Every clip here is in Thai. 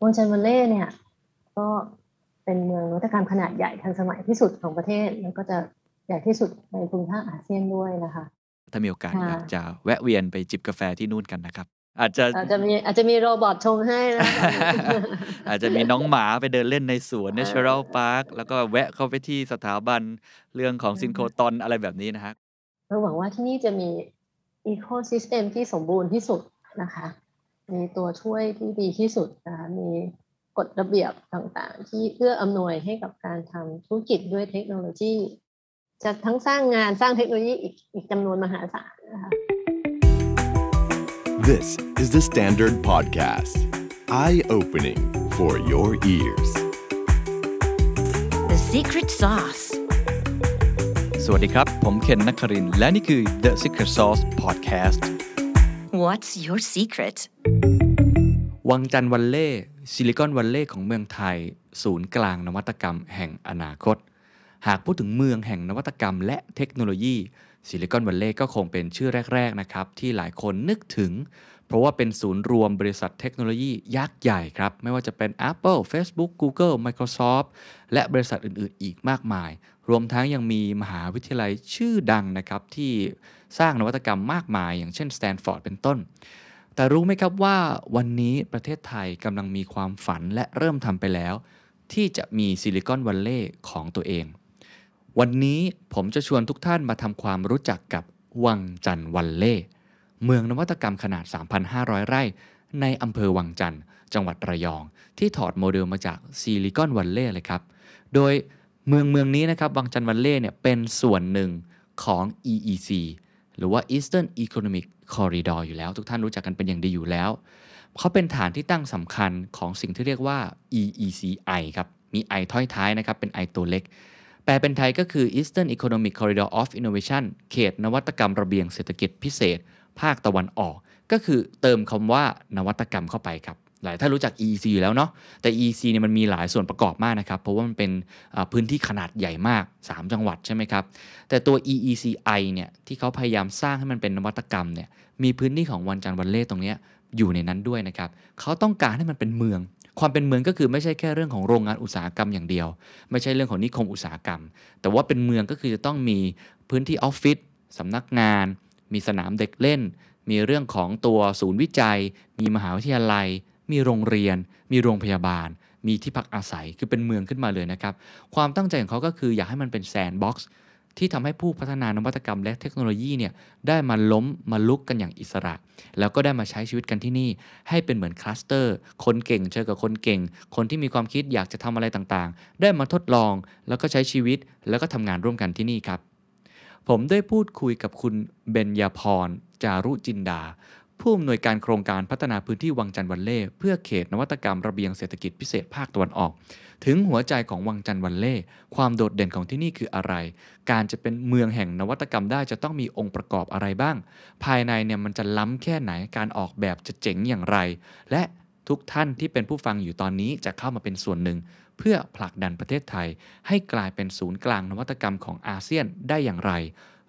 วังจันทร์วัลเลย์เนี่ย ก็เป็นเมืองนวัตกรรมขนาดใหญ่ทันสมัยที่สุดของประเทศ แล้วก็จะใหญ่ที่สุดในภูมิภาคอาเซียนด้วยนะคะ ถ้ามีโอกาสอยากจะแวะเวียนไปจิบกาแฟที่นู่นกันนะครับ อาจจะอาจจะมีอาจจะมี robot ชงให้นะอาจจะมีน้องหมาไปเดินเล่นในสวน Natural Park แล้วก็แวะเข้าไปที่สถาบันเรื่องของซินโครตรอนอะไรแบบนี้นะฮะเราหวังว่าที่นี่จะมี ecosystem ที่สมบูรณ์ที่สุดนะคะ มีตัวช่วยที่ดีที่สุดนะคะมีกฎระเบียบต่างๆ ที่เอื้ออำนวยให้กับการทำธุรกิจด้วยเทคโนโลยี จะทั้งสร้างงานสร้างเทคโนโลยีอีกอีกจำนวนมหาศาลนะคะ This is the Standard Podcast Eye-opening for your ears The Secret Sauce สวัสดีครับ ผมเคนนักครินและนี่คือ The Secret Sauce Podcast What's your secret วังจันทร์วัลเลย์ Silicon Valley ของเมืองไทย ศูนย์กลางนวัตกรรมแห่งอนาคต หากพูดถึงเมืองแห่งนวัตกรรมและเทคโนโลยี Silicon Valley ก็คงเป็นชื่อแรก ๆ นะครับ ที่หลายคนนึกถึง เพราะว่าเป็นศูนย์รวมบริษัทเทคโนโลยียักษ์ใหญ่ครับ ไม่ว่าจะเป็น Apple Facebook Google Microsoft และบริษัทอื่น ๆ อีกมากมาย รวมทั้งยังมีมหาวิทยาลัยชื่อดังนะครับที่ สร้างนวัตกรรมมากมาย อย่างเช่นสแตนฟอร์ดเป็นต้น แต่รู้ไหมครับว่าวันนี้ประเทศไทยกำลังมีความฝันและเริ่มทำไปแล้ว ที่จะมี Silicon Valley ของตัวเอง วันนี้ผมจะชวนทุกท่านมาทำความรู้จักกับวังจันทร์วัลเลย์ เมืองนวัตกรรมขนาด 3,500 ไร่ ในอำเภอวังจันทร์จังหวัดระยอง ที่ถอดโมเดลมาจาก Silicon Valley เลยครับ โดยเมืองเมืองนี้นะครับวังจันทร์วัลเล่เนี่ยเป็นส่วนหนึ่งของ EEC หรือว่า Eastern Economic Corridor อยู่แล้ว ทุกท่านรู้จักกันเป็นอย่างดีอยู่แล้ว เขาเป็นฐานที่ตั้งสำคัญของสิ่งที่เรียกว่า EECI ครับ มี I ถ้อยท้ายนะครับ เป็น I ตัวเล็ก แปลเป็นไทยก็คือ Eastern Economic Corridor of Innovation เขตนวัตกรรมระเบียงเศรษฐกิจพิเศษ ภาคตะวันออก ก็คือเติมคำว่านวัตกรรมเข้าไปครับ หลายท่านรู้จัก EEC อยู่แล้วเนาะแต่ EEC เนี่ยมันมีหลายส่วนประกอบมากนะครับ เพราะว่ามันเป็นพื้นที่ขนาดใหญ่มาก 3 จังหวัดใช่ไหมครับ แต่ตัว EECI เนี่ยที่เขาพยายามสร้างให้มันเป็นนวัตกรรมเนี่ยมีพื้นที่ของวันจันทร์วันเล่ตรงนี้อยู่ในนั้นด้วยนะครับเขาต้องการให้มันเป็นเมือง ความเป็นเมืองก็คือไม่ใช่แค่เรื่องของโรงงานอุตสาหกรรมอย่างเดียว ไม่ใช่เรื่องของนิคมอุตสาหกรรม แต่ว่าเป็นเมืองก็คือจะต้องมีพื้นที่ออฟฟิศสำนักงาน มีสนามเด็กเล่น มีเรื่องของตัวศูนย์วิจัย มีมหาวิทยาลัย มีโรงเรียน มีโรงพยาบาล มีที่พักอาศัยคือเป็นเมืองขึ้นมาเลยนะครับ ความตั้งใจของเขาก็คืออยากให้มันเป็น sandbox ที่ทำให้ผู้พัฒนานวัตกรรมและเทคโนโลยีเนี่ยได้มาล้มมาลุกกันอย่างอิสระ แล้วก็ได้มาใช้ชีวิตกันที่นี่ ให้เป็นเหมือน cluster คนเก่งเจอกับคนเก่ง คนที่มีความคิดอยากจะทำอะไรต่างๆ ได้มาทดลอง แล้วก็ใช้ชีวิต แล้วก็ทำงานร่วมกันที่นี่ครับ ผมได้พูดคุยกับคุณเบญญาพรจารุจินดา ผู้อำนวยการโครงการพัฒนาพื้นที่วังจันทร์วันเล่เพื่อเขตนวัตกรรมระเบียงเศรษฐกิจพิเศษภาคตะวันออก ถึงหัวใจของวังจันทร์วันเล่ความโดดเด่นของที่นี่คืออะไร การจะเป็นเมืองแห่งนวัตกรรมได้จะต้องมีองค์ประกอบอะไรบ้าง ภายในเนี่ยมันจะล้ำแค่ไหนการออกแบบจะเจ๋งอย่างไร และทุกท่านที่เป็นผู้ฟังอยู่ตอนนี้จะเข้ามาเป็นส่วนหนึ่ง เพื่อผลักดันประเทศไทย ให้กลายเป็นศูนย์กลางนวัตกรรมของอาเซียนได้อย่างไร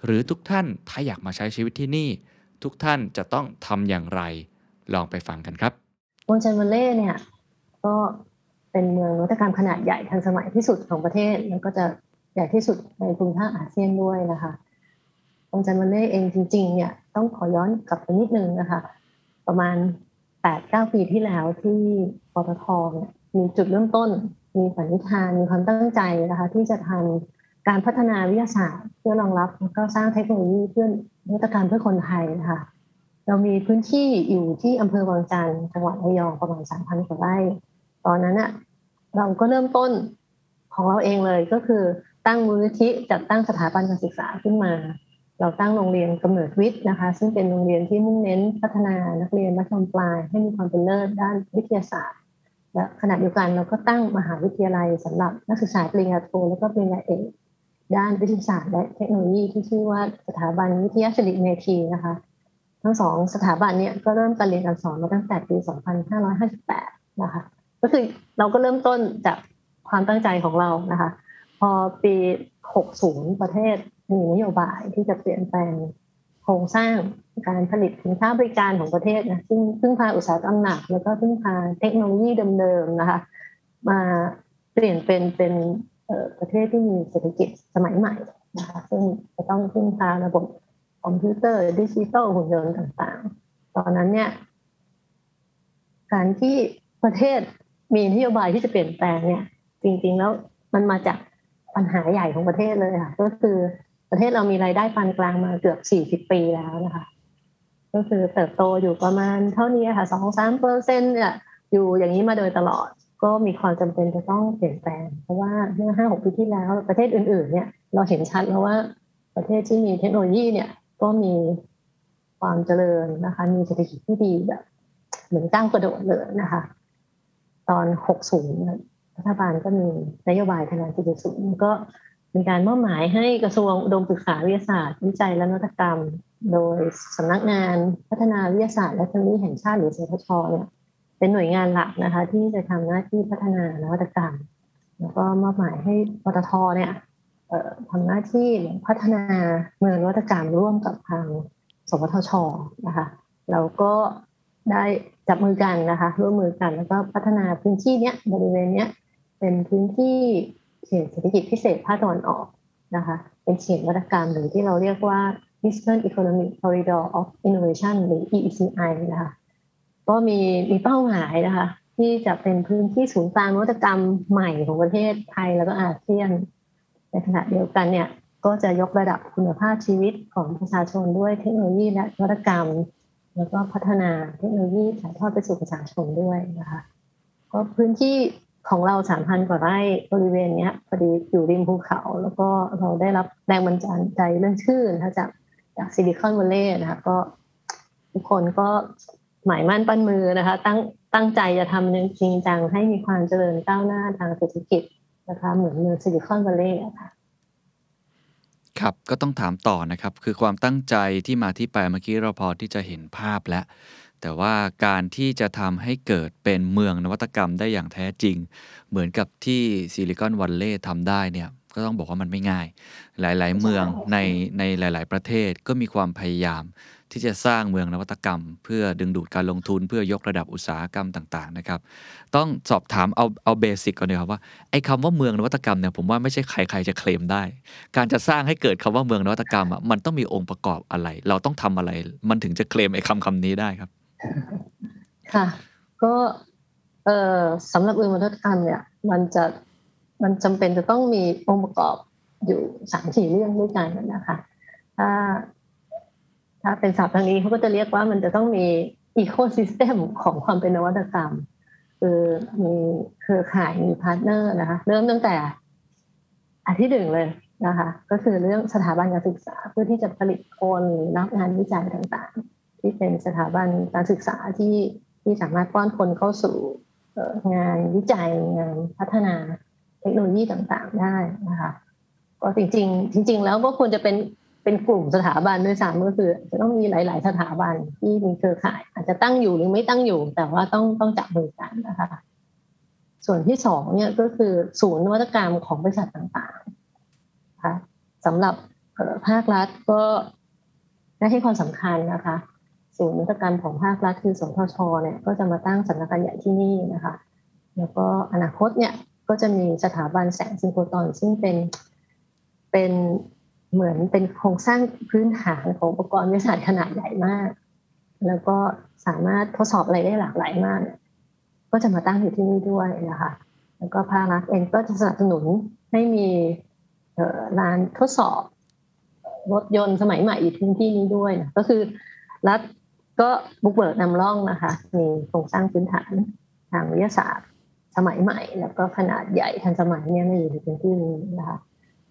หรือทุกท่านถ้าอยากมาใช้ชีวิตที่นี่ ทุกท่านจะต้องทำอย่างไร ลองไปฟังกันครับวงจันเวเล่เนี่ยก็เป็นเมืองนวัตกรรมขนาดใหญ่ทันสมัยที่สุดของประเทศ แล้วก็จะใหญ่ที่สุดในภูมิภาคอาเซียนด้วยนะคะวงจันวเล่เองจริง ๆ เนี่ยต้องขอย้อนกลับไปนิดนึงนะคะ ประมาณแปดเก้าปีที่แล้วที่ปตทเนี่ยมีจุดเริ่มต้น มีฝันนิทานมีความตั้งใจนะคะ ที่จะทำการพัฒนาวิทยาศาสตร์เพื่อรองรับแล้วก็สร้างเทคโนโลยีเพื่อ นวัตกรรมเพื่อคนไทยนะคะเรามีพื้นที่อยู่ที่อำเภอวังจันทร์จังหวัดระยองประมาณสามพันกว่าไร่ตอนนั้นอะเราก็เริ่มต้นของเราเองเลยก็คือตั้งมูลนิธิจัดตั้งสถาบันการศึกษาขึ้นมา เราตั้งโรงเรียนกำเนิดวิทย์นะคะ ซึ่งเป็นโรงเรียนที่มุ่งเน้นพัฒนานักเรียนมัธยมปลาย ให้มีความเป็นเลิศด้านวิทยาศาสตร์ และขณะเดียวกันเราก็ตั้งมหาวิทยาลัยสำหรับนักศึกษาปริญญาโทและก็ปริญญาเอก ด้านวิทยาศาสตร์และเทคโนโลยีที่ชื่อว่าสถาบันวิทยาศิริเมธีนะคะ ทั้งสองสถาบันเนี่ยก็เริ่มการเรียนการสอนมาตั้งแต่ปี 2558 นะคะ ก็คือเราก็เริ่มต้นจากความตั้งใจของเรานะคะ พอปี 60 ประเทศมีนโยบายที่จะเปลี่ยนแปลงโครครงสร้างการผลิตสินค้าบริการของประเทศนะซึ่งพึ่งพาอุตสาหกรรมหนัก แล้วก็พึ่งพาเทคโนโลยีเดิมๆนะคะ มาเปลี่ยนเป็นเป็น ประเทศที่มีเศรษฐกิจสมัยใหม่นะคะซึ่งจะต้องพึ่งพาระบบคอมพิวเตอร์ดิจิทัลหุ่นยนต์ต่างๆ ตอนนั้นเนี่ย การที่ประเทศมีนโยบายที่จะเปลี่ยนแปลงเนี่ย จริงๆแล้วมันมาจากปัญหาใหญ่ของประเทศเลยค่ะ ก็คือประเทศเรามีรายได้ปานกลางมาเกือบสี่สิบปีแล้วนะคะ ก็คือเติบโตอยู่ประมาณเท่านี้ค่ะสองสามเปอร์เซ็นต์เนี่ยอยู่อย่างนี้มาโดยตลอด ก็มีความจำเป็นจะต้องเปลี่ยนแปลง เพราะว่าเมื่อห้าหกปีที่แล้วประเทศอื่น ๆ เนี่ยเราเห็นชัดแล้วว่าประเทศที่มีเทคโนโลยีเนี่ย ก็มีความเจริญนะคะ มีเศรษฐกิจที่ดีแบบเหมือนก้าวกระโดดเลยนะคะ ตอนหกศูนย์รัฐบาลก็มีนโยบายธนาคารจุดก็เป็นการมอบหมายให้กระทรวงอุดมศึกษาวิทยาศาสตร์ วิจัยและนวัตกรรม โดยสำนักงานพัฒนาวิทยาศาสตร์และเทคโนโลยีแห่งชาติหรือสทชเนี่ย เป็นหน่วยงานหลักนะคะ ที่จะทำหน้าที่พัฒนานวัตกรรม แล้วก็มอบหมายให้ปตทเนี่ยทำหน้าที่พัฒนาเมืองนวัตกรรมร่วมกับทางสปทชนะคะแล้วก็ได้จับมือกันนะคะร่วมมือกันแล้วก็พัฒนาพื้นที่เนี้ยบริเวณเนี้ยเป็นพื้นที่เขตเศรษฐกิจพิเศษภาคตะวันออกนะคะเป็นเขตวัตกรรมหรือที่เราเรียกว่า Eastern Economic Corridor of Innovation หรือ EECI นะคะ ก็มีมีเป้าหมายนะคะ ที่จะเป็นพื้นที่ศูนย์กลางนวัตกรรมใหม่ของประเทศไทยแล้วก็อาเซียน ในขณะเดียวกันเนี่ยก็จะยกระดับคุณภาพชีวิตของประชาชนด้วยเทคโนโลยีและนวัตกรรม แล้วก็พัฒนาเทคโนโลยีถ่ายทอดไปสู่ประชาชนด้วยนะคะ ก็พื้นที่ของเราสามพันกว่าไร่บริเวณเนี้ยพอดีอยู่ริมภูเขา แล้วก็เราได้รับแรงบันดาลใจเรื่องชื่อนะคะจากจาก Silicon Valley นะคะก็ทุกคนก็ หมายมั่นปั้นมือนะคะ ตั้งตั้งใจจะทำจริงจังให้มีความเจริญก้าวหน้าทางเศรษฐกิจนะคะ เหมือนเมือง Silicon Valley ค่ะครับก็ต้องถามต่อนะครับ คือความตั้งใจที่มาที่ไปเมื่อกี้เราพอที่จะเห็นภาพแล้วแต่ว่าการที่จะทำให้เกิดเป็นเมืองนวัตกรรมได้อย่างแท้จริง เหมือนกับที่ซิลิคอนวัลเลย์ทำได้เนี่ย ก็ต้องบอกว่ามันไม่ง่าย หลาย ๆ เมืองในในหลาย ๆ ประเทศก็มีความพยายาม ที่จะสร้างเมืองนวัตกรรม เพื่อดึงดูดการลงทุนเพื่อยกระดับอุตสาหกรรมต่าง ๆ นะครับ ต้องสอบถามเอาเอาเบสิกก่อนเลยครับว่าไอ้คำว่าเมืองนวัตกรรมเนี่ยผมว่าไม่ใช่ใคร ๆ จะเคลมได้ การจะสร้างให้เกิดคำว่าเมืองนวัตกรรมอะมันต้องมีองค์ประกอบอะไร เราต้องทำอะไร มันถึงจะเคลมไอ้คำคำนี้ได้ครับ ค่ะ ก็เอ่อสำหรับเมืองนวัตกรรมเนี่ย มันจะ มันจำเป็นจะต้องมีองค์ประกอบอยู่สามสี่เรื่องด้วยกันนะคะถ้าถ้าเป็นศัพท์ทางนี้เขาก็จะเรียกว่ามันจะต้องมี ecosystem ของความเป็นนวัตกรรม คือมีเครือข่ายมี partner นะคะ เริ่มตั้งแต่อาทิตย์หนึ่งเลยนะคะ ก็คือเรื่องสถาบันการศึกษาเพื่อที่จะผลิตคนรับงานวิจัยต่างๆ ที่เป็นสถาบันการศึกษาที่ที่สามารถป้อนคนเข้าสู่งานวิจัยงานพัฒนา เทคโนโลยีต่างๆได้นะคะก็จริง ๆ จริง ๆ แล้วก็ควรจะเป็นเป็นกลุ่มสถาบันด้วยซ้ำก็คือ จะต้องมีหลาย ๆ สถาบันที่มีเครือข่าย อาจจะตั้งอยู่หรือไม่ตั้งอยู่ แต่ว่าต้องต้องจับมือกันนะคะ ส่วนที่สองเนี่ยก็คือศูนย์นวัตกรรมของบริษัทต่างๆนะคะสำหรับภาครัฐก็ได้ให้ความสำคัญนะคะ ศูนย์นวัตกรรมของภาครัฐคือสทชเนี่ยก็จะมาตั้งสำนักงานใหญ่ที่นี่นะคะ แล้วก็อนาคตเนี่ย ก็จะมีสถาบันแสงซิงโครตอน ซึ่งเป็นเป็นเหมือนเป็นโครงสร้างพื้นฐานของอุปกรณ์วิทยาศาสตร์ขนาดใหญ่มาก แล้วก็สามารถทดสอบอะไรได้หลากหลายมาก ก็จะมาตั้งอยู่ที่นี่ด้วยนะคะแล้วก็ภาครัฐเองก็จะสนับสนุนให้มีลานทดสอบรถยนต์สมัยใหม่อยู่ที่ที่นี้ด้วยนะก็คือรัฐก็บุกเบิกนำร่องนะคะมีโครงสร้างพื้นฐานทางวิทยาศาสตร์ สมัยใหม่ แล้วก็ขนาดใหญ่ทันสมัยเนี่ยมาอยู่ในพื้นที่นี้นะคะ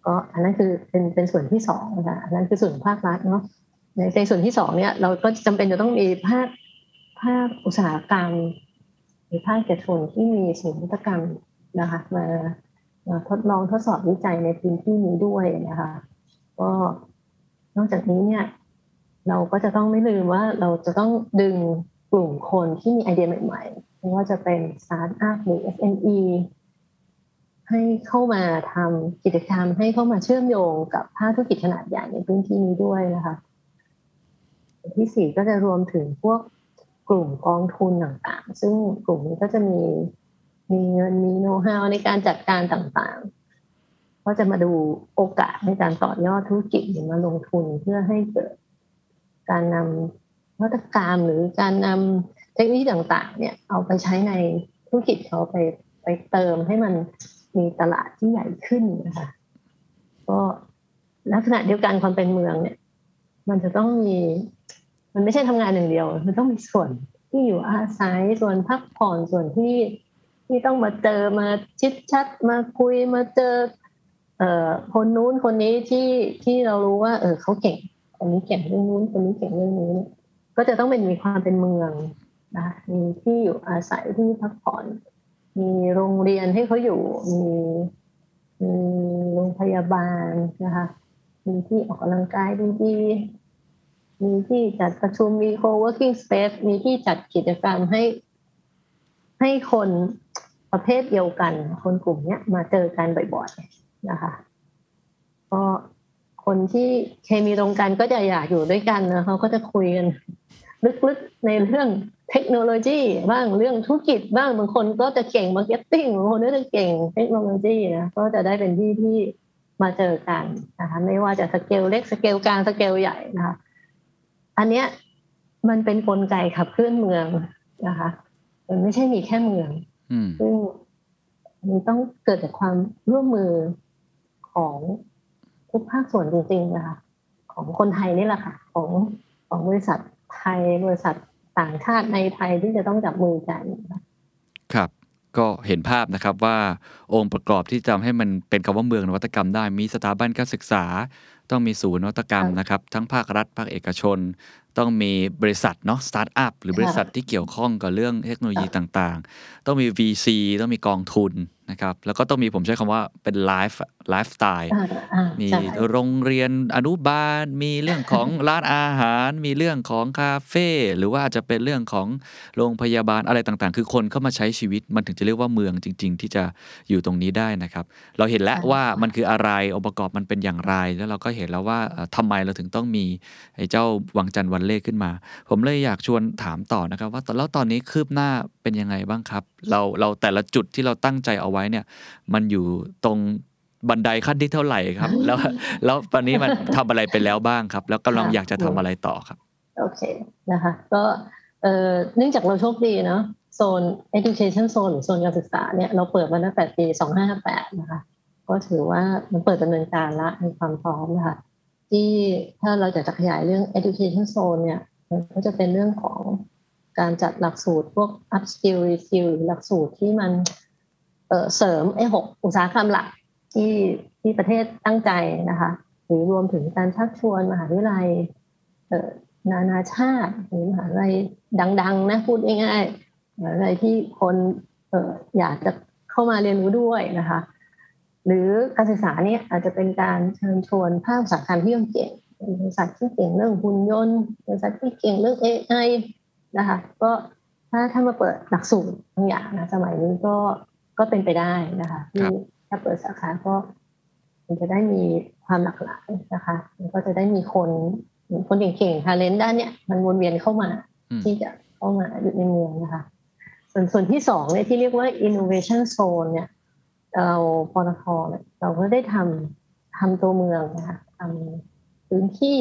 ก็อันนั้นคือเป็นเป็นส่วนที่สองนะคะอันนั้นคือส่วนภาครัฐเนาะในในส่วนที่สองเนี่ยเราก็จำเป็นจะต้องมีภาคภาคอุตสาหกรรมหรือภาคเอกชนที่มีศูนย์วิทยกรรมนะคะมามาทดลองทดสอบวิจัยในพื้นที่นี้ด้วยนะคะก็นอกจากนี้เนี่ยเราก็จะต้องไม่ลืมว่าเราจะต้องดึงกลุ่มคนที่มีไอเดียใหม่ ๆ ไม่ว่าจะเป็นสตาร์ทอัพหรือ SME ให้เข้ามาทำกิจกรรม ให้เข้ามาเชื่อมโยงกับภาคธุรกิจขนาดใหญ่ในพื้นที่นี้ด้วยนะคะที่สี่ก็จะรวมถึงพวกกลุ่มกองทุนต่างๆ ซึ่งกลุ่มนี้ก็จะมีมีเงินมีโน้ตฮาวในการจัดการต่างๆ ก็จะมาดูโอกาสในการต่อยอดธุรกิจหรือมาลงทุนเพื่อให้เกิด การนำนวัตกรรมหรือการนำ เทคโนโลยีต่างๆ เนี่ยเอาไปใช้ในธุรกิจเขาไปไปเติมให้มันมีตลาดที่ใหญ่ขึ้นนะคะก็ลักษณะเดียวกันความเป็นเมืองเนี่ย มันจะต้องมี มันไม่ใช่ทำงานอย่างเดียว มันต้องมีส่วนที่อยู่อาศัยส่วนพักผ่อนส่วนที่ที่ต้องมาเจอมาชิดชัดมาคุยมาเจอ เอ่อคนนู้นคนนี้ที่ที่เรารู้ว่า เออเขาเก่งคนนี้เก่งเรื่องนู้นคนนี้เก่งเรื่องนี้ ก็จะต้องเป็นมีความเป็นเมือง นะมีที่อยู่อาศัยที่พักผ่อน มีโรงเรียนให้เขาอยู่มีมีโรงพยาบาลนะคะมีที่ออกกำลังกายดีๆมีที่จัดประชุมมี co-working space มีที่จัดกิจกรรมให้ ให้คนประเภทเดียวกัน คนกลุ่มเนี้ยมาเจอกันบ่อยๆนะคะ ก็คนที่เคมีตรงกันก็จะอยากอยู่ด้วยกันนะเขาก็จะคุยกัน ลึกๆในเรื่อง เทคโนโลยีบ้างเรื่องธุรกิจบ้างบางคนก็จะเก่ง marketing บางคนก็จะเก่งเทคโนโลยีนะก็จะได้เป็นที่ที่มาเจอกันนะคะไม่ว่าจะสเกลเล็กสเกลกลางสเกลใหญ่นะคะอันเนี้ยมันเป็นกลไกขับเคลื่อนเมืองนะคะ มันไม่ใช่มีแค่เมืองอืมซึ่งมันต้องเกิดจากความร่วมมือของทุกภาคส่วนจริงๆนะคะ ของคนไทยนี่แหละค่ะ ของของบริษัทไทยบริษัท ต่างชาติในไทยที่จะต้องจับมือกันนะคะครับก็เห็นภาพนะครับว่าองค์ประกอบที่จะทำให้มันเป็นคำว่าเมืองนวัตกรรมได้มีสถาบันการศึกษา ต้องมีศูนย์นวัตกรรมนะครับทั้งภาครัฐภาคเอกชน ต้องมีบริษัทเนาะสตาร์ทอัพหรือบริษัทที่เกี่ยวข้องกับเรื่องเทคโนโลยีต่างๆ ต้องมี VC ต้องมีกองทุน นะครับแล้วก็ต้องมีผมใช้คำว่าเป็นไลฟ์ไลฟ์สไตล์อ่าอ่ามีใช่โรงเรียนอนุบาล มีเรื่องของร้านอาหาร มีเรื่องของคาเฟ่หรือว่าอาจจะเป็นเรื่องของโรงพยาบาลอะไรต่างๆ คือคนเข้ามาใช้ชีวิตมันถึงจะเรียกว่าเมืองจริง ๆ ที่จะอยู่ตรงนี้ได้นะครับ เราเห็นแล้วว่ามันคืออะไรองค์ประกอบมันเป็นอย่างไร แล้วเราก็เห็นแล้วว่าเอ่อทำไมเราถึงต้องมีไอ้เจ้าวังจันทร์วันเล่ขึ้นมา ผมเลยอยากชวนถามต่อนะครับ ว่าตอนแล้วตอนนี้คืบหน้าเป็นยังไงบ้างครับ เราเราแต่ละจุดที่เราตั้งใจเอาไว้เนี่ย มันอยู่ตรงบันไดขั้นที่เท่าไหร่ครับ แล้วแล้วตอนนี้มันทำอะไรไปแล้วบ้างครับ แล้วกำลังอยากจะทำอะไรต่อครับ โอเคนะคะ ก็เอ่อเนื่องจากเราโชคดีเนาะโซน education zone หรือโซนการศึกษาเนี่ยเราเปิดมาตั้งแต่ปี2558นะคะ ก็ถือว่ามันเปิดดำเนินการละมีความพร้อมนะคะที่ถ้าเราอยากจะขยายเรื่อง education zone เนี่ยมันก็จะเป็นเรื่องของการจัดหลักสูตรพวก up skill re skill หรือหลักสูตรที่มัน เสริมไอ้หกอุตสาหกรรมหลักที่ที่ประเทศตั้งใจนะคะหรือรวมถึงการชักชวนมหาวิทยาลัยนานาชาติหรือมหาวิทยาลัยดัง ๆ นะพูดง่ายๆมหาวิทยาลัยที่คนเอออยากจะเข้ามาเรียนรู้ด้วยนะคะ หรือการศึกษาเนี่ยอาจจะเป็นการเชิญชวนภาคอุตสาหกรรมที่เก่งบริษัทที่เก่งเรื่องหุ่นยนต์บริษัทที่เก่งเรื่อง AI นะคะ ก็ถ้าถ้ามาเปิดหลักสูตรบางอย่างนะสมัยนี้ก็ ก็เป็นไปได้นะคะที่ถ้าเปิดสาขาก็มันจะได้มีความหลากหลายนะคะมันก็จะได้มีคนคนเก่งๆทาเลนต์ด้านเนี้ยมันวนเวียนเข้ามาอืมที่จะเข้ามาอยู่ในเมืองนะคะ ส่วนส่วนที่สองเนี่ยที่เรียกว่า innovation zone เนี่ย เราปตทเนี่ยเราก็ได้ทำทำตัวเมืองนะคะทำพื้นที่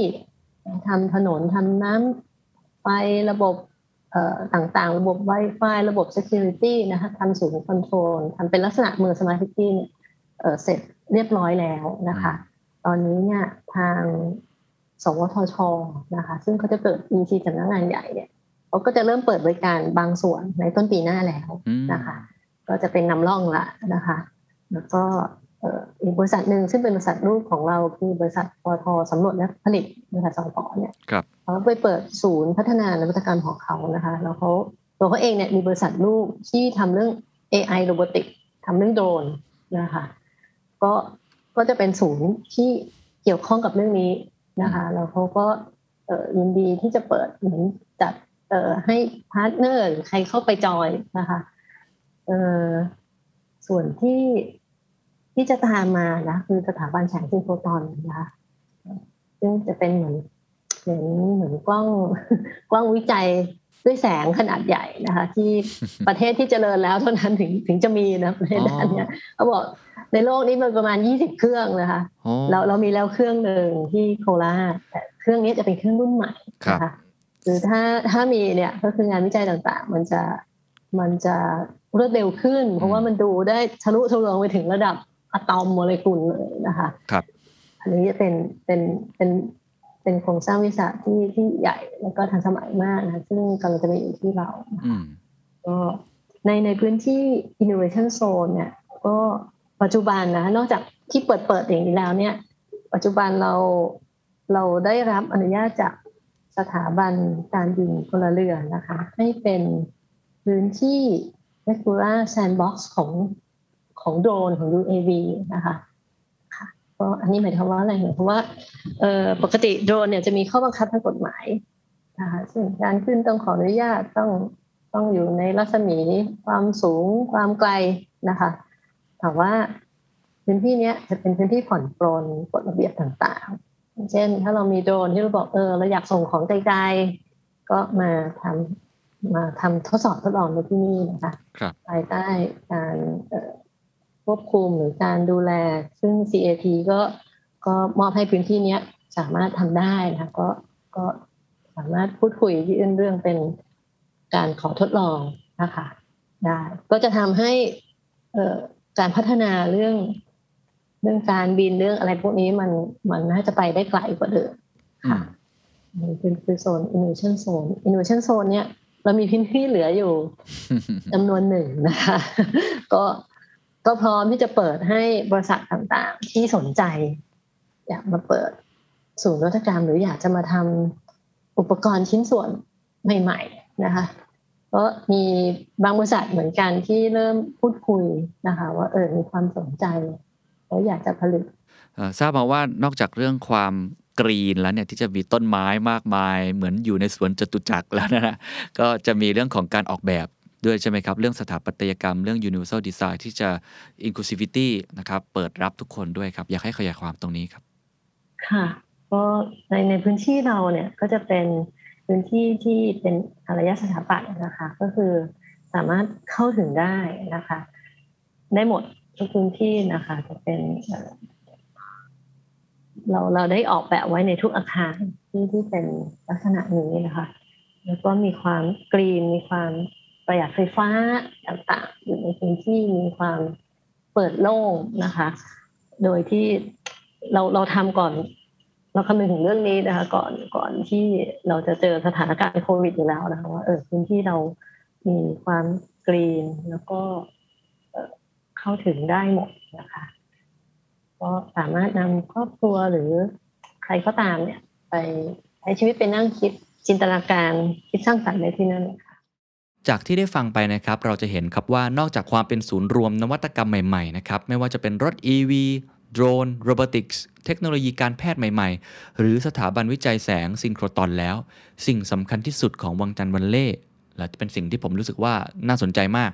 ทำถนนทำน้ำไฟระบบเอ่อ ต่างๆ ระบบ Wi-Fi ระบบ Security นะคะทำศูนย์คอนโทรลทำเป็นลักษณะเมือง Smart City เนี่ยเสร็จเรียบร้อยแล้วนะคะ ตอนนี้เนี่ยทางสวทชนะคะ ซึ่งเขาจะเปิด EC สำนักงานใหญ่เนี่ยเขาก็จะเริ่มเปิดบริการบางส่วนในต้นปีหน้าแล้วนะคะ ก็จะเป็นนำร่องละนะคะ แล้วก็ อ่ออีกบริษัทหนึ่งซึ่งเป็นบริษัทลูกของเราคือบริษัทปตทสำรวจและผลิตบริษัทสองปอเนี่ยครับเขาไปเปิดศูนย์พัฒนานวัตกรรมของเขานะคะแล้วเขาตัวเขาเองเนี่ยมีบริษัทลูกที่ทำเรื่อง AI โรบอติกทำเรื่องโดรนนะคะก็ก็จะเป็นศูนย์ที่เกี่ยวข้องกับเรื่องนี้นะคะแล้วเขาก็เอ่อยินดีที่จะเปิดเหมือนจัดเอ่อให้ partner หรือใครเข้าไปจอยนะคะเอ่อส่วนที่ ที่จะตามมานะคือสถาบันแสงซินโครตรอนนะคะซึ่งจะเป็นเหมือนเหมือนเหมือนกล้องกล้องวิจัยด้วยแสงขนาดใหญ่นะคะ ที่ประเทศที่เจริญแล้วเท่านั้นถึงถึงจะมีนะประเทศด้านเนี้ยเขาบอกในโลกนี้มันประมาณยี่สิบเครื่องนะคะอ๋อเราเรามีแล้วเครื่องหนึ่งที่โคราชแต่เครื่องนี้จะเป็นเครื่องรุ่นใหม่ครับนะคะหรือถ้าถ้ามีเนี่ยก็คืองานวิจัยต่างๆ มันจะมันจะรวดเร็วขึ้น เพราะว่ามันดูได้ทะลุทะลวงไปถึงระดับ อะตอมโมเลกุลเลยนะคะครับอันนี้จะเป็นเป็นเป็นเป็นโครงสร้างวิสาที่ที่ใหญ่แล้วก็ทันสมัยมากนะซึ่งกำลังจะมาอยู่ที่เราอืมก็ในในพื้นที่ innovation zone เนี่ย ก็ปัจจุบันนะ นอกจากที่เปิดเปิดอย่างนี้แล้วเนี่ย ปัจจุบันเราเราได้รับอนุญาตจากสถาบันการบินพลเรือนนะคะ ให้เป็นพื้นที่ regular sandbox ของ ของโดรนของ UAV นะคะค่ะก็อันนี้หมายความว่าอะไรหมายความว่าเอ่อปกติโดรนเนี่ยจะมีข้อบังคับทางกฎหมายนะคะซึ่งการขึ้นต้องขออนุญาตต้องต้องอยู่ในรัศมีความสูงความไกลนะคะแต่ว่าพื้นที่เนี้ยจะเป็นพื้นที่ผ่อนปรนกฎระเบียบต่างๆอย่างเช่น ถ้าเรามีโดรนที่เราบอกเออเราอยากส่งของไกลๆก็มาทำมาทำทดสอบทดลองในที่นี่นะคะครับภายใต้การเอ่อ ควบคุมหรือการดูแล ซึ่ง CAT ก็ก็มอบให้พื้นที่เนี้ยสามารถทำได้นะคะก็ก็สามารถพูดคุยยื่นเรื่องเป็นการขอทดลองนะคะได้ก็จะทำให้เอ่อการพัฒนาเรื่องเรื่องการบินเรื่องอะไรพวกนี้มันมันน่าจะไปได้ไกลกว่าเดิมอืมนี่คือคือโซน innovation zone innovation zone เนี่ย เรามีพื้นที่เหลืออยู่จำนวนหนึ่งนะคะ ก็ ก็พร้อมที่จะเปิดให้บริษัทต่างๆ ที่สนใจ อยากมาเปิดศูนย์นวัตกรรม หรืออยากจะมาทำอุปกรณ์ชิ้นส่วนใหม่ ๆ นะคะก็มีบางบริษัทเหมือนกันที่เริ่มพูดคุยนะคะ ว่าเออมีความสนใจแล้วอยากจะผลิตทราบมาว่านอกจากเรื่องความกรีนแล้วเนี่ยที่จะมีต้นไม้มากมาย เหมือนอยู่ในสวนจตุจักรแล้วนะฮะก็จะมีเรื่องของการออกแบบ ด้วยใช่ไหมครับ เรื่องสถาปัตยกรรมเรื่อง universal design ที่จะ inclusivity นะครับเปิดรับทุกคนด้วยครับ อยากให้ขยายความตรงนี้ครับ ค่ะก็ในในพื้นที่เราเนี่ยก็จะเป็นพื้นที่ที่เป็นอารยสถาปัตย์นะคะ ก็คือสามารถเข้าถึงได้นะคะ ได้หมดทุกพื้นที่นะคะจะเป็นเราเราได้ออกแบบไว้ในทุกอาคารที่ที่เป็นลักษณะนี้นะคะ แล้วก็มีความกรีนมีความ ประหยัดไฟฟ้าต่างๆ อยู่ในพื้นที่มีความเปิดโล่งนะคะ โดยที่เราเราทำก่อน เราคำนึงถึงเรื่องนี้นะคะ ก่อนก่อนที่เราจะเจอสถานการณ์โควิดอยู่แล้วนะคะว่าเออพื้นที่เรามีความกรีนแล้วก็เข้าถึงได้หมดนะคะก็สามารถนำครอบครัวหรือใครก็ตามเนี่ย ไปใช้ชีวิตไปนั่งคิดจินตนาการคิดสร้างสรรค์ในที่นั่นค่ะ จากที่ได้ฟังไปนะครับ เราจะเห็นครับว่านอกจากความเป็นศูนย์รวมนวัตกรรมใหม่ๆนะครับไม่ว่าจะเป็นรถ EV โดรนโรบอติกส์เทคโนโลยีการแพทย์ใหม่ๆ หรือสถาบันวิจัยแสงซิงโครตอนแล้ว สิ่งสำคัญที่สุดของวังจันทร์วันเล่และเป็นสิ่งที่ผมรู้สึกว่าน่าสนใจมาก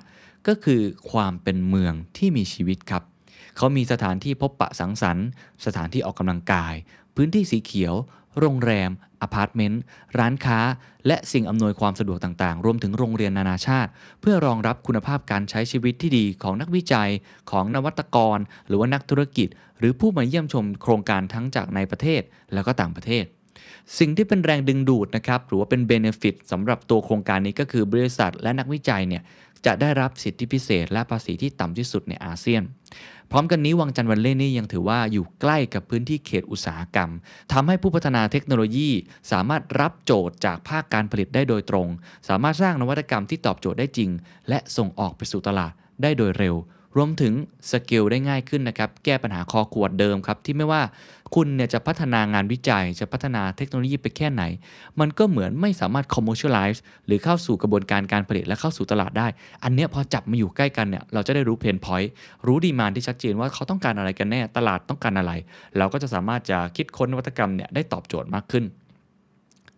ก็คือความเป็นเมืองที่มีชีวิตครับ เขามีสถานที่พบปะสังสรรค์ สถานที่ออกกำลังกาย พื้นที่สีเขียว โรงแรม อพาร์ตเมนต์ ร้านค้า และสิ่งอำนวยความสะดวกต่างๆ รวมถึงโรงเรียนนานาชาติ เพื่อรองรับคุณภาพการใช้ชีวิตที่ดีของนักวิจัย ของนวัตกร หรือว่านักธุรกิจ หรือผู้มาเยี่ยมชมโครงการทั้งจากในประเทศแล้วก็ต่างประเทศ สิ่งที่เป็นแรงดึงดูดนะครับหรือว่าเป็นเบเนฟิตสำหรับตัวโครงการนี้ก็คือบริษัทและนักวิจัยเนี่ยจะได้รับสิทธิพิเศษ และภาษีที่ต่ำที่สุดในอาเซียน พร้อมกันนี้วังจันทร์วันเล่นี่ยังถือว่าอยู่ใกล้กับพื้นที่เขตอุตสาหกรรมทำให้ผู้พัฒนาเทคโนโลยีสามารถรับโจทย์จากภาคการผลิตได้โดยตรง สามารถสร้างนวัตกรรมที่ตอบโจทย์ได้จริง และส่งออกไปสู่ตลาดได้โดยเร็ว รวมถึงสเกลได้ง่ายขึ้นนะครับ แก้ปัญหาคอขวดเดิมครับ ที่ไม่ว่าคุณเนี่ยจะพัฒนางานวิจัย จะพัฒนาเทคโนโลยีไปแค่ไหน มันก็เหมือนไม่สามารถ commercialize หรือเข้าสู่กระบวนการการผลิตและเข้าสู่ตลาดได้ อันเนี้ยพอจับมาอยู่ใกล้กันเนี่ยเราจะได้รู้เพนพอยต์รู้ดีมานที่ชัดเจนว่าเขาต้องการอะไรกันแน่ตลาดต้องการอะไร เราก็จะสามารถจะคิดค้นนวัตกรรมเนี่ยได้ตอบโจทย์มากขึ้น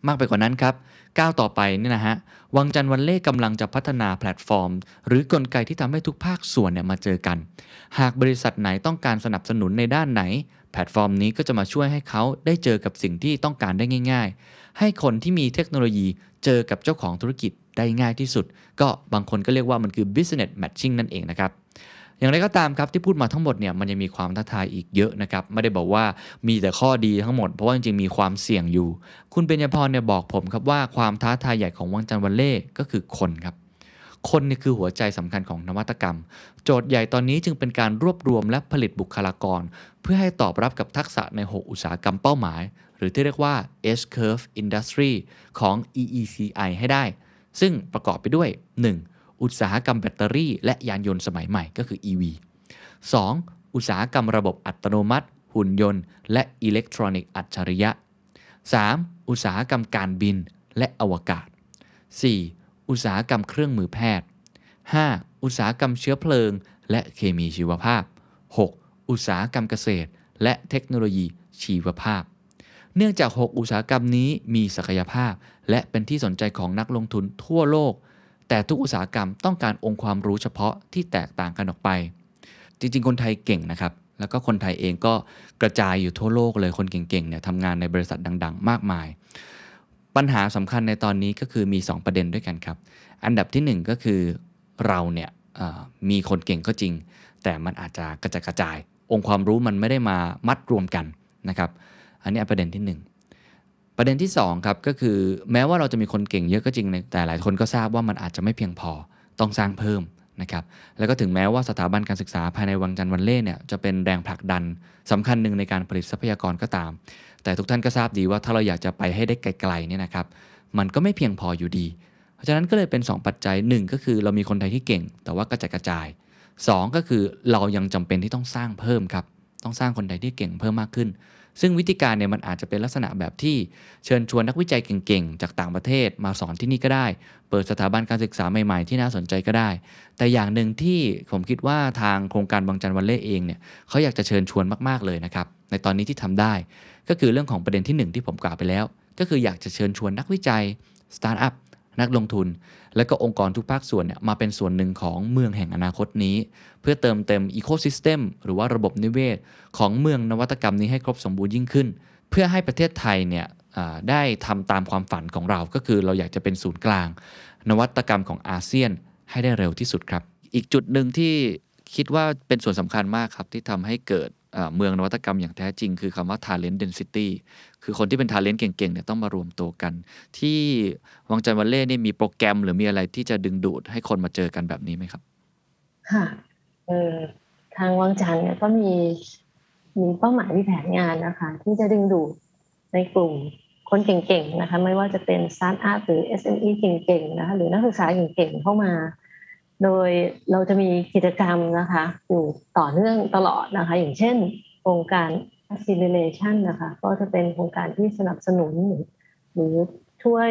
มากไปกว่านั้นครับ ก้าวต่อไปเนี่ยนะฮะวังจันทร์วัลเลย์กำลังจะพัฒนาแพลตฟอร์ม หรือกลไกที่ทำให้ทุกภาคส่วนเนี่ยมาเจอกัน หากบริษัทไหนต้องการสนับสนุนในด้านไหน แพลตฟอร์มนี้ก็จะมาช่วยให้เขาได้เจอกับสิ่งที่ต้องการได้ง่าย ๆ ให้คนที่มีเทคโนโลยีเจอกับเจ้าของธุรกิจได้ง่ายที่สุด ก็บางคนก็เรียกว่ามันคือ business matching นั่นเองนะครับ อย่างไรก็ตามครับที่พูดมาทั้งหมดเนี่ยมันยังมีความท้าทายอีกเยอะนะครับไม่ได้บอกว่ามีแต่ข้อดีทั้งหมดเพราะว่าจริงๆมีความเสี่ยงอยู่ คุณเบญญพรเนี่ยบอกผมครับว่าความท้าทายใหญ่ของวังจันทร์วันเล่ก็คือคนครับคนนี่คือหัวใจสำคัญของนวัตกรรม โจทย์ใหญ่ตอนนี้จึงเป็นการรวบรวมและผลิตบุคลากร เพื่อให้ตอบรับกับทักษะใน 6 อุตสาหกรรมเป้าหมาย หรือที่เรียกว่า S-curve industry ของ EECI ให้ได้ ซึ่งประกอบไปด้วย 1. อุตสาหกรรมแบตเตอรี่ และยานยนต์สมัยใหม่ก็คือ EV 2. อุตสาหกรรมระบบอัตโนมัติ หุ่นยนต์ และอิเล็กทรอนิกส์อัจฉริยะ 3. อุตสาหกรรมการบินและอวกาศ 4. อุตสาหกรรมเครื่องมือแพทย์ 5. อุตสาหกรรมเชื้อเพลิง และเคมีชีวภาพ 6. อุตสาหกรรมเกษตร และเทคโนโลยีชีวภาพ เนื่องจาก 6 อุตสาหกรรมนี้มีศักยภาพ และเป็นที่สนใจของนักลงทุนทั่วโลก แต่ทุกอุตสาหกรรมต้องการองค์ความรู้เฉพาะที่แตกต่างกันออกไป จริง ๆ คนไทยเก่งนะครับ แล้วก็คนไทยเองก็กระจายอยู่ทั่วโลกเลยคนเก่งๆเนี่ยทำงานในบริษัทดัง ๆ มากมาย ปัญหาสำคัญในตอนนี้ก็คือมี 2 ประเด็นด้วยกันครับ อันดับที่ 1 ก็คือเราเนี่ยมีคนเก่งก็จริง แต่มันอาจจะกระจายกระจาย องค์ความรู้มันไม่ได้มามัดรวมกันนะครับ อันนี้ประเด็นที่1 ประเด็นที่2ครับก็คือแม้ว่าเราจะมีคนเก่งเยอะก็จริง แต่หลายคนก็ทราบว่ามันอาจจะไม่เพียงพอต้องสร้างเพิ่มนะครับแล้วก็ถึงแม้ว่าสถาบันการศึกษาภายในวังจันทร์วันเล่เนี่ยจะเป็นแรงผลักดันสำคัญหนึ่งในการผลิตทรัพยากรก็ตาม แต่ทุกท่านก็ทราบดีว่าถ้าเราอยากจะไปให้ได้ไกลๆเนี่ยนะครับมันก็ไม่เพียงพออยู่ดี เพราะฉะนั้นก็เลยเป็น 2 ปัจจัย 1 ก็คือเรามีคนไทยที่เก่ง แต่ว่ากระจายกระจาย 2 ก็คือเรายังจำเป็นที่ต้องสร้างเพิ่มครับต้องสร้างคนไทยที่เก่งเพิ่มมากขึ้น ซึ่งวิธีการเนี่ยมันอาจจะเป็นลักษณะแบบที่เชิญชวนนักวิจัยเก่งๆ จากต่างประเทศมาสอนที่นี่ก็ได้ เปิดสถาบันการศึกษาใหม่ๆ ที่น่าสนใจก็ได้ แต่อย่างหนึ่งที่ผมคิดว่าทางโครงการบางจันทร์วันเล่เองเนี่ยเขาอยากจะเชิญชวนมากๆเลยนะครับในตอนนี้ที่ทำได้ ก็คือเรื่องของประเด็นที่หนึ่งที่ผมกล่าวไปแล้ว ก็คืออยากจะเชิญชวนนักวิจัยสตาร์ทอัพ นักลงทุน และก็องค์กรทุกภาคส่วนเนี่ยมาเป็นส่วนหนึ่งของเมืองแห่งอนาคตนี้ เพื่อเติมเต็มอีโคซิสเต็มหรือว่าระบบนิเวศ ของเมืองนวัตกรรมนี้ให้ครบสมบูรณ์ยิ่งขึ้น เพื่อให้ประเทศไทยเนี่ยได้ทำตามความฝันของเราก็คือเราอยากจะเป็นศูนย์กลาง นวัตกรรมของอาเซียนให้ได้เร็วที่สุดครับ อีกจุดหนึ่งที่คิดว่าเป็นส่วนสำคัญมากครับที่ทำให้เกิดเอ่อเมืองนวัตกรรมอย่างแท้จริง คือคำว่า talent density คือคนที่เป็น talent เก่งๆเนี่ยต้องมารวมตัวกัน ที่วังจันทร์วันเล่นี่มีโปรแกรมหรือมีอะไรที่จะดึงดูดให้คนมาเจอกันแบบนี้ไหมครับ ค่ะเออทางวังจันทร์เนี่ยก็มีมีเป้าหมายมีแผนงานนะคะ ที่จะดึงดูดในกลุ่มคนเก่งๆนะคะ ไม่ว่าจะเป็นสตาร์ทอัพหรือ SME เก่งๆนะคะหรือนักศึกษาเก่งๆเข้ามา โดยเราจะมีกิจกรรมนะคะ อยู่ต่อเนื่องตลอดนะคะ อย่างเช่นโครงการ acceleration นะคะก็จะเป็นโครงการที่สนับสนุน หรือช่วย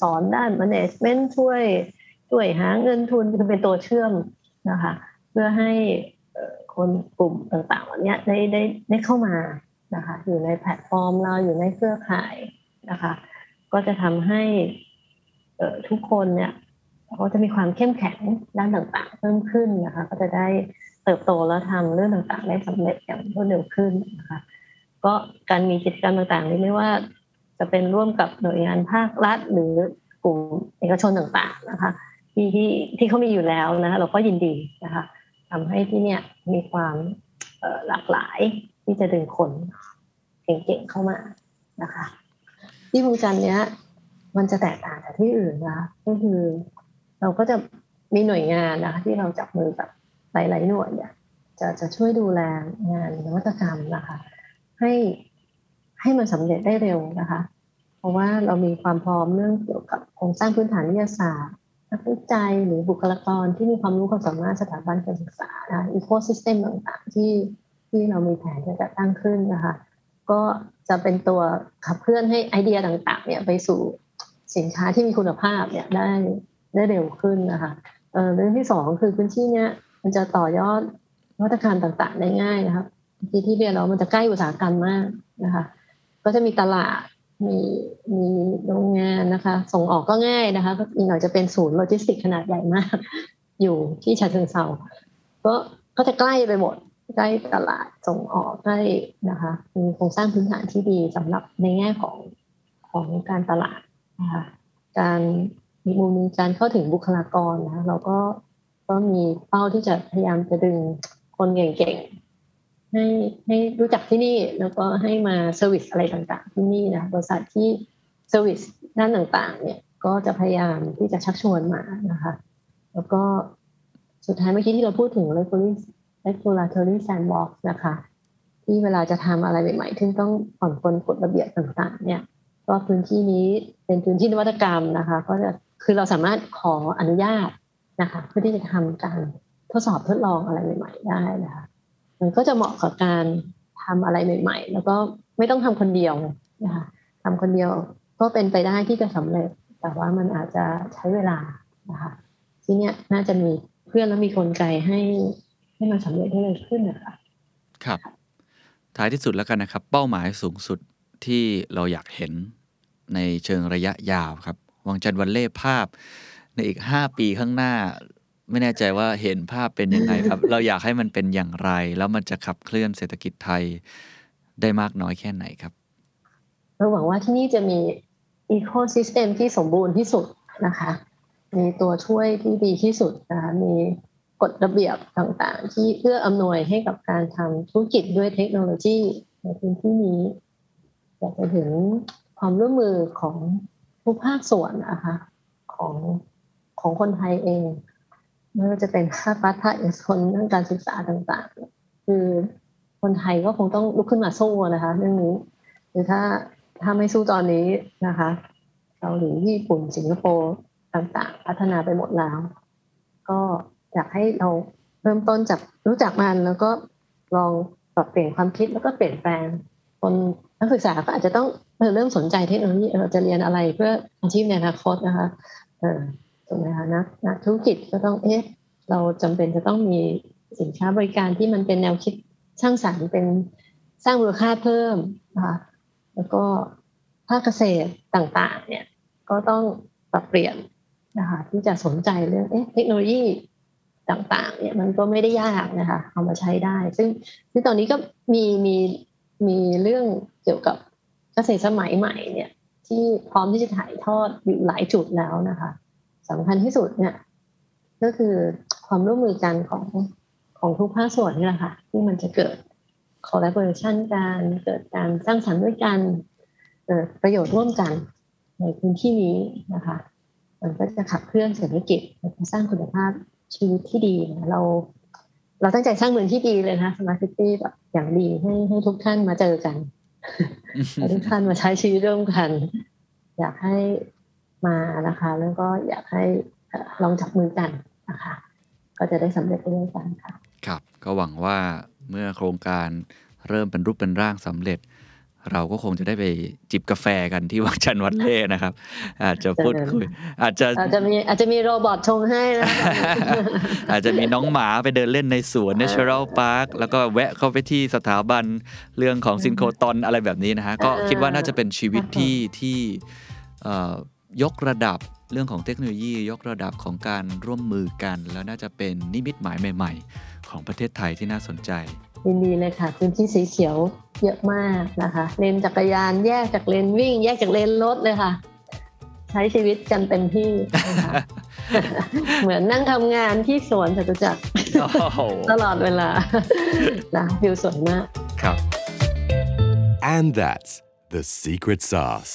สอนด้าน management ช่วยช่วยหาเงินทุนคือเป็นตัวเชื่อมนะคะ เพื่อให้คนกลุ่มต่างๆเหล่านี้ได้ได้ได้เข้ามานะคะอยู่ในแพลตฟอร์มเราอยู่ในเครือข่ายนะคะ ก็จะทำให้ทุกคนเนี่ยเขาจะมีความเข้มแข็งด้านต่างๆ เพิ่มขึ้นนะคะ ก็จะได้ เติบโตแล้วทำเรื่องต่างๆ ได้สำเร็จอย่างรวดเร็วขึ้นนะคะก็การมีกิจกรรมต่างๆนี้ไม่ว่า จะเป็นร่วมกับหน่วยงานภาครัฐ หรือกลุ่มเอกชนต่างๆนะคะ ที่ที่ที่เขามีอยู่แล้วนะคะเราก็ยินดีนะคะทำให้ที่เนี่ยมีความหลากหลายที่จะดึงคนเก่งๆเข้ามานะคะ ที่วงจันทร์เนี้ยมันจะแตกต่างจากที่อื่นนะก็คือ เราก็จะมีหน่วยงานนะคะที่เราจับมือกับ หลาย ๆ หน่วยเนี่ยจะจะช่วยดูแลงานนวัตกรรมนะคะให้ให้มันสำเร็จได้เร็วนะคะ เพราะว่าเรามีความพร้อมเรื่องเกี่ยวกับโครงสร้างพื้นฐานวิทยาศาสตร์นักวิจัยหรือบุคลากรที่มีความรู้ความสามารถสถาบันการศึกษานะอีโคซิสเต็มต่างๆที่ที่เรามีแผนจะจัดตั้งขึ้นนะคะ ก็จะเป็นตัวขับเคลื่อนให้ไอเดียต่างๆ เนี่ยไปสู่สินค้าที่มีคุณภาพเนี่ยได้ได้เร็วขึ้นนะคะเเรื่องที่สองคือพื้นที่เนี้ย มันจะต่อยอดวัตกรรมต่างๆได้ง่ายนะครับที่ที่เรียนเรามันจะใกล้อุตสาหกรรมมากนะคะ ก็จะมีตลาดมีมีโรงงานนะคะ ส่งออกก็ง่ายนะคะก็อีกหน่อยจะเป็นศูนย์โลจิสติกขนาดใหญ่มาก อยู่ที่ฉะเชิงเทราก็ก็จะใกล้ไปหมดใกล้ตลาดส่งออกใกล้นะคะ มีโครงสร้างพื้นฐานที่ดีสำหรับในแง่ของของการตลาดนะคะอีกมุมหนึ่งการเข้าถึงบุคลากรนะเราก็ ก็มีเป้าที่จะพยายามจะดึงคนเก่งๆให้ให้รู้จักที่นี่แล้วก็ให้มา service อะไรต่างๆ ที่นี่นะบริษัทที่ service ด้านต่างๆ เนี่ยก็จะพยายามที่จะชักชวนมานะคะ แล้วก็สุดท้ายเมื่อกี้ที่เราพูดถึง regulatory regulatory sandbox นะคะ ที่เวลาจะทำอะไรใหม่ๆที่ต้องผ่อนปลนกฎระเบียบต่างๆ เนี่ยก็พื้นที่นี้เป็นพื้นที่นวัตกรรมนะคะ ก็จะคือเราสามารถขออนุญาต นะคะเพื่อที่จะทำการทดสอบทดลองอะไรใหม่ ๆ ได้นะคะมันก็จะเหมาะกับการทำอะไรใหม่ ๆ แล้วก็ไม่ต้องทำคนเดียวนะคะทำคนเดียวก็เป็นไปได้ที่จะสำเร็จ แต่ว่ามันอาจจะใช้เวลานะคะทีเนี้ยน่าจะมีเพื่อนแล้วมีกลไกให้ให้มันสำเร็จได้เร็วขึ้นนะคะครับ ท้ายที่สุดแล้วกันนะครับ เป้าหมายสูงสุดที่เราอยากเห็นในเชิงระยะยาวครับวังจันทร์วันเล่ภาพ ในอีก 5 ปีข้างหน้า ไม่แน่ใจว่าเห็นภาพเป็นยังไงครับ เราอยากให้มันเป็นอย่างไร แล้วมันจะขับเคลื่อนเศรษฐกิจไทยได้มากน้อยแค่ไหนครับเราหวังว่าที่นี่จะมีอีโค y ิสเต็มที่สมบูรณ์ที่สุดนะคะ มีตัวช่วยที่ดีที่สุดนะคะมีกฎระเบียบต่างๆ ที่เอื้ออำนวยให้กับการทำธุรกิจด้วยเทคโนโลยีในพื้นที่นี้อยากจะเห็นความร่วมมือของทุกภาคส่วนนะคะ ของ ของคนไทยเองไม่ว่าจะเป็นภาครัฐภาคเอกชนเรื่องการศึกษาต่างๆ คือคนไทยก็คงต้องลุกขึ้นมาสู้นะคะ เรื่องนี้คือถ้าถ้าไม่สู้ตอนนี้นะคะเกาหลีญี่ปุ่นสิงคโปร์ต่างๆ พัฒนาไปหมดแล้ว ก็อยากให้เราเริ่มต้นจากรู้จักมันแล้วก็ลองปรับเปลี่ยนความคิดแล้วก็เปลี่ยนแปลง คนนักศึกษาก็อาจจะต้องเริ่มสนใจเทคโนโลยีเออจะเรียนอะไรเพื่ออาชีพในอนาคตนะคะเออ ถูกไหมคะนักนักธุรกิจก็ต้องเอ๊ะเราจำเป็นจะต้องมีสินค้าบริการที่มันเป็นแนวคิดสร้างสรรค์เป็นสร้างมูลค่าเพิ่มนะคะแล้วก็ภาคเกษตรต่างๆ เนี่ยก็ต้องปรับเปลี่ยนนะคะที่จะสนใจเรื่องเอ๊ะเทคโนโลยีต่างๆ เนี่ยมันก็ไม่ได้ยากนะคะเอามาใช้ได้ ซึ่งซึ่งตอนนี้ก็มีมีมีเรื่องเกี่ยวกับเกษตรสมัยใหม่เนี่ยที่พร้อมที่จะถ่ายทอดอยู่หลายจุดแล้วนะคะ สำคัญที่สุดเนี่ยก็คือความร่วมมือกันของของทุกภาคส่วนนี่แหละค่ะ ที่มันจะเกิด collaboration กันเกิดการสร้างสรรค์ด้วยกันเกิดประโยชน์ร่วมกันในพื้นที่นี้นะคะ มันก็จะขับเคลื่อนเศรษฐกิจและสร้างคุณภาพชีวิตที่ดีนะเรา เราตั้งใจสร้างเมืองที่ดีเลยนะ smart city แบบอย่างดีให้ให้ทุกท่านมาเจอกันให้ทุกท่านมาใช้ชีวิตร่วมกัน อยากให้ มานะคะ แล้วก็อยากให้เอ่อลองจับมือกันนะคะ ก็จะได้สำเร็จไปด้วยกันค่ะ ครับ ก็หวังว่าเมื่อโครงการเริ่มเป็นรูปเป็นร่างสำเร็จ เราก็คงจะได้ไปจิบกาแฟกันที่วังจันทร์วัดเล่นะครับ อาจจะพูดคุย อาจจะอาจจะมีอาจจะมีโรบอทชงให้นะอาจจะมีน้องหมาไปเดินเล่นในสวน Natural Park แล้วก็แวะเข้าไปที่สถาบันเรื่องของซินโครตอนอะไรแบบนี้นะฮะก็คิดว่าน่าจะเป็นชีวิตที่ที่เอ่อ ยกระดับเรื่องของเทคโนโลยี ยกระดับของการร่วมมือกัน แล้วน่าจะเป็นนิมิตหมายใหม่ ๆ ของประเทศไทยที่น่าสนใจยินดีเลยค่ะพื้นที่สีเขียวเยอะมากนะคะ เลนจักรยานแยกจากเลนวิ่ง แยกจากเลนรถเลยค่ะ ใช้ชีวิตกันเต็มที่นะคะเหมือนนั่งทำงานที่สวนจตุจักรโอ้โหตลอดเวลานะวิวสวยมากครับ And that's the secret sauce.